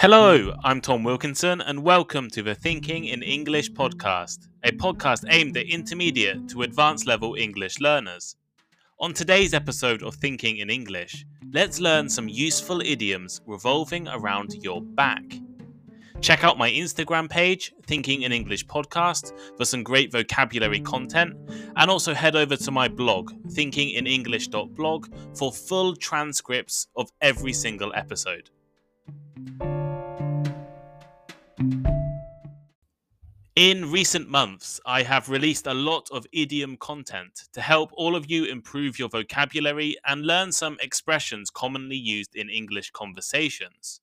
Hello, I'm Tom Wilkinson, and welcome to the Thinking in English podcast, a podcast aimed at intermediate to advanced level English learners. On today's episode of Thinking in English, let's learn some useful idioms revolving around your back. Check out my Instagram page, Thinking in English Podcast, for some great vocabulary content, and also head over to my blog, thinkinginenglish.blog, for full transcripts of every single episode. In recent months, I have released a lot of idiom content to help all of you improve your vocabulary and learn some expressions commonly used in English conversations.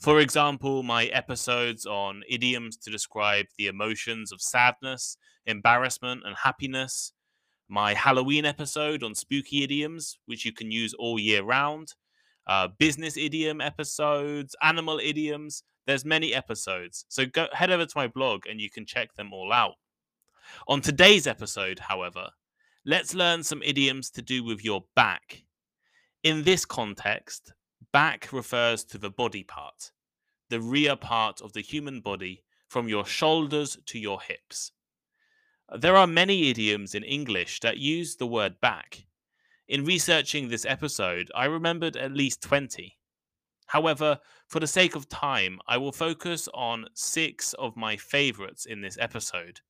For example, my episodes on idioms to describe the emotions of sadness, embarrassment, and happiness, my Halloween episode on spooky idioms, which you can use all year round, uh, business idiom episodes, animal idioms, there's many episodes, so go head over to my blog and you can check them all out. On today's episode, however, let's learn some idioms to do with your back. In this context, back refers to the body part, the rear part of the human body from your shoulders to your hips. There are many idioms in English that use the word back. In researching this episode, I remembered at least 20. However, for the sake of time, I will focus on six of my favorites in this episode.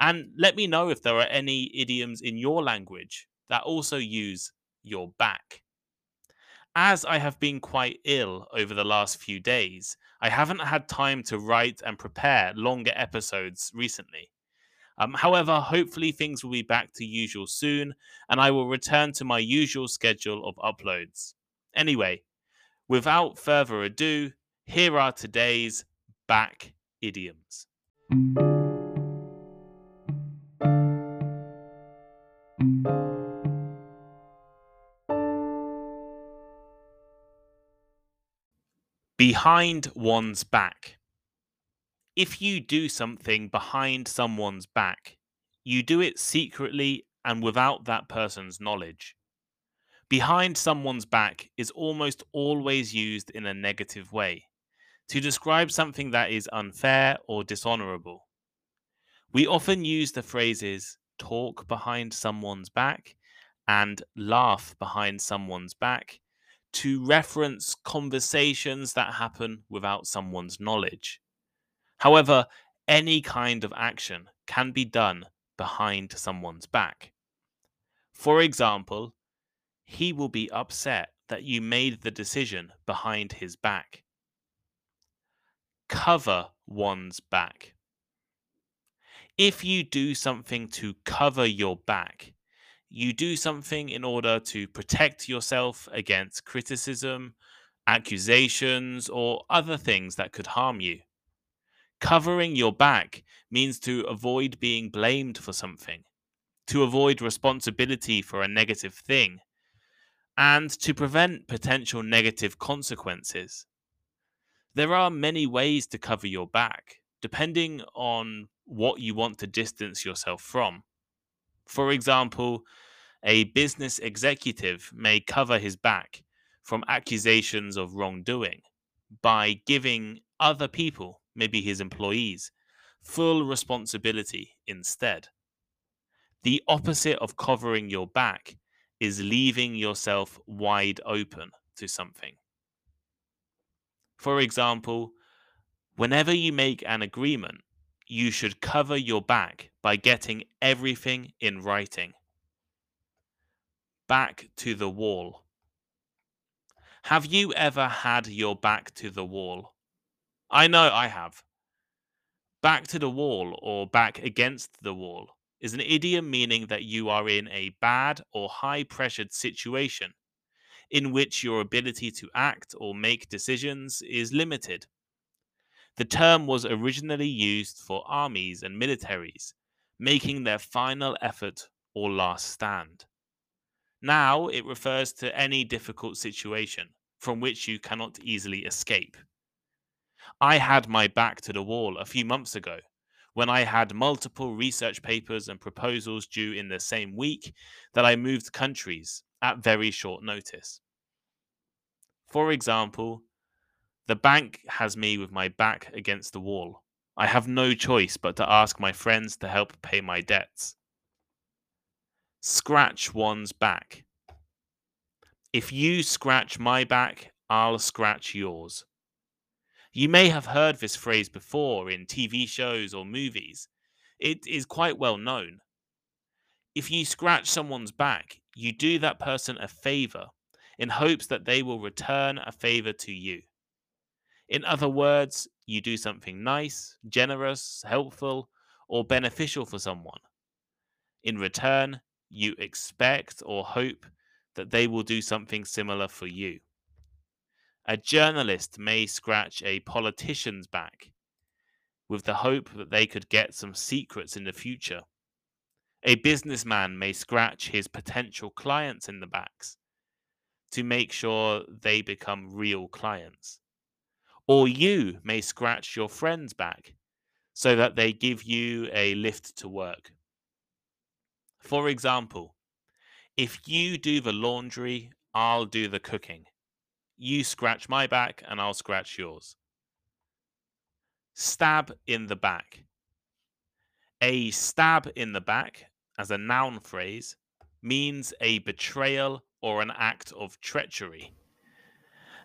And let me know if there are any idioms in your language that also use your back. As I have been quite ill over the last few days, I haven't had time to write and prepare longer episodes recently. Um, however, hopefully things will be back to usual soon, and I will return to my usual schedule of uploads. Anyway, Without further ado, here are today's back idioms. Behind one's back. If you do something behind someone's back, you do it secretly and without that person's knowledge behind someone's back is almost always used in a negative way to describe something that is unfair or dishonorable. We often use the phrases talk behind someone's back and laugh behind someone's back to reference conversations that happen without someone's knowledge. However, any kind of action can be done behind someone's back. For example, he will be upset that you made the decision behind his back. Cover one's back. If you do something to cover your back, you do something in order to protect yourself against criticism, accusations, or other things that could harm you. Covering your back means to avoid being blamed for something, to avoid responsibility for a negative thing, and to prevent potential negative consequences. There are many ways to cover your back, depending on what you want to distance yourself from. For example, a business executive may cover his back from accusations of wrongdoing by giving other people, maybe his employees, full responsibility instead. The opposite of covering your back is leaving yourself wide open to something. For example, whenever you make an agreement, you should cover your back by getting everything in writing. Back to the wall. Have you ever had your back to the wall? I know I have. Back to the wall or back against the wall is an idiom meaning that you are in a bad or high pressured situation in which your ability to act or make decisions is limited. The term was originally used for armies and militaries making their final effort or last stand. Now it refers to any difficult situation from which you cannot easily escape. I had my back to the wall a few months ago when I had multiple research papers and proposals due in the same week that I moved countries at very short notice. For example, The bank has me with my back against the wall. I have no choice but to ask my friends to help pay my debts. Scratch one's back. If you scratch my back, I'll scratch yours. You may have heard this phrase before in TV shows or movies. It is quite well known. If you scratch someone's back, you do that person a favor in hopes that they will return a favor to you. In other words, you do something nice, generous, helpful, or beneficial for someone. In return, you expect or hope that they will do something similar for you. A journalist may scratch a politician's back with the hope that they could get some secrets in the future. A businessman may scratch his potential clients in the backs to make sure they become real clients. Or you may scratch your friends back so that they give you a lift to work. For example, if you do the laundry, I'll do the cooking. You scratch my back and I'll scratch yours. Stab in the back. A stab in the back, as a noun phrase, means a betrayal or an act of treachery.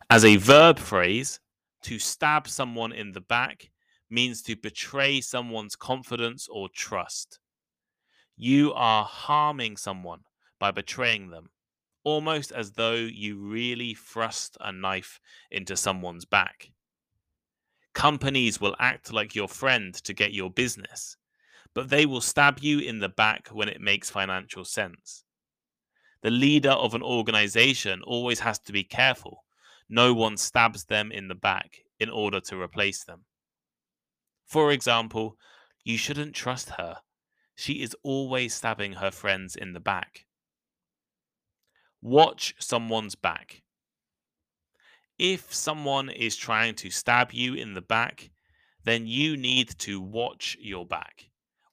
As a verb phrase, to stab someone in the back means to betray someone's confidence or trust. You are harming someone by betraying them, almost as though you really thrust a knife into someone's back. Companies will act like your friend to get your business, but they will stab you in the back when it makes financial sense the leader of an organization always has to be careful. No one stabs them in the back in order to replace them. For example, you shouldn't trust her. She is always stabbing her friends in the back. Watch someone's back. If someone is trying to stab you in the back, then you need to watch your back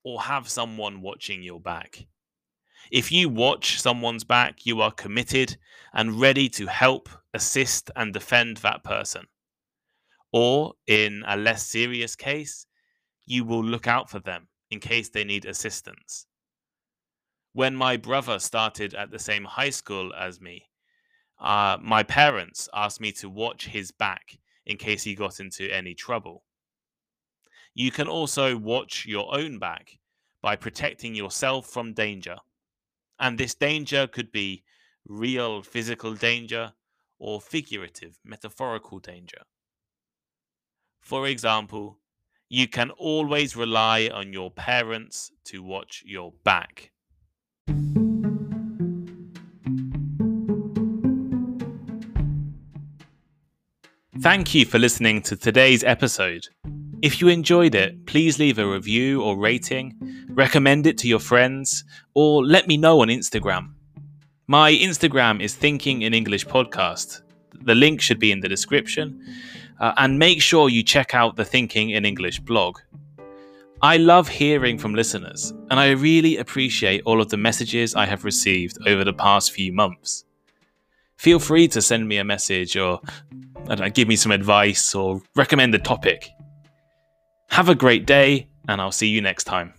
or have someone watching your back. If you watch someone's back, you are committed and ready to help, assist, and defend that person. Or, in a less serious case, you will look out for them in case they need assistance. When my brother started at the same high school as me, uh, my parents asked me to watch his back in case he got into any trouble. You can also watch your own back by protecting yourself from danger. And this danger could be real physical danger or figurative, metaphorical danger. For example, you can always rely on your parents to watch your back. Thank you for listening to today's episode. If you enjoyed it, please leave a review or rating, recommend it to your friends, or let me know on Instagram. My Instagram is Thinking in English Podcast. The link should be in the description. Uh, and make sure you check out the Thinking in English blog. I love hearing from listeners, and I really appreciate all of the messages I have received over the past few months. Feel free to send me a message or know, give me some advice or recommend a topic. Have a great day, and I'll see you next time.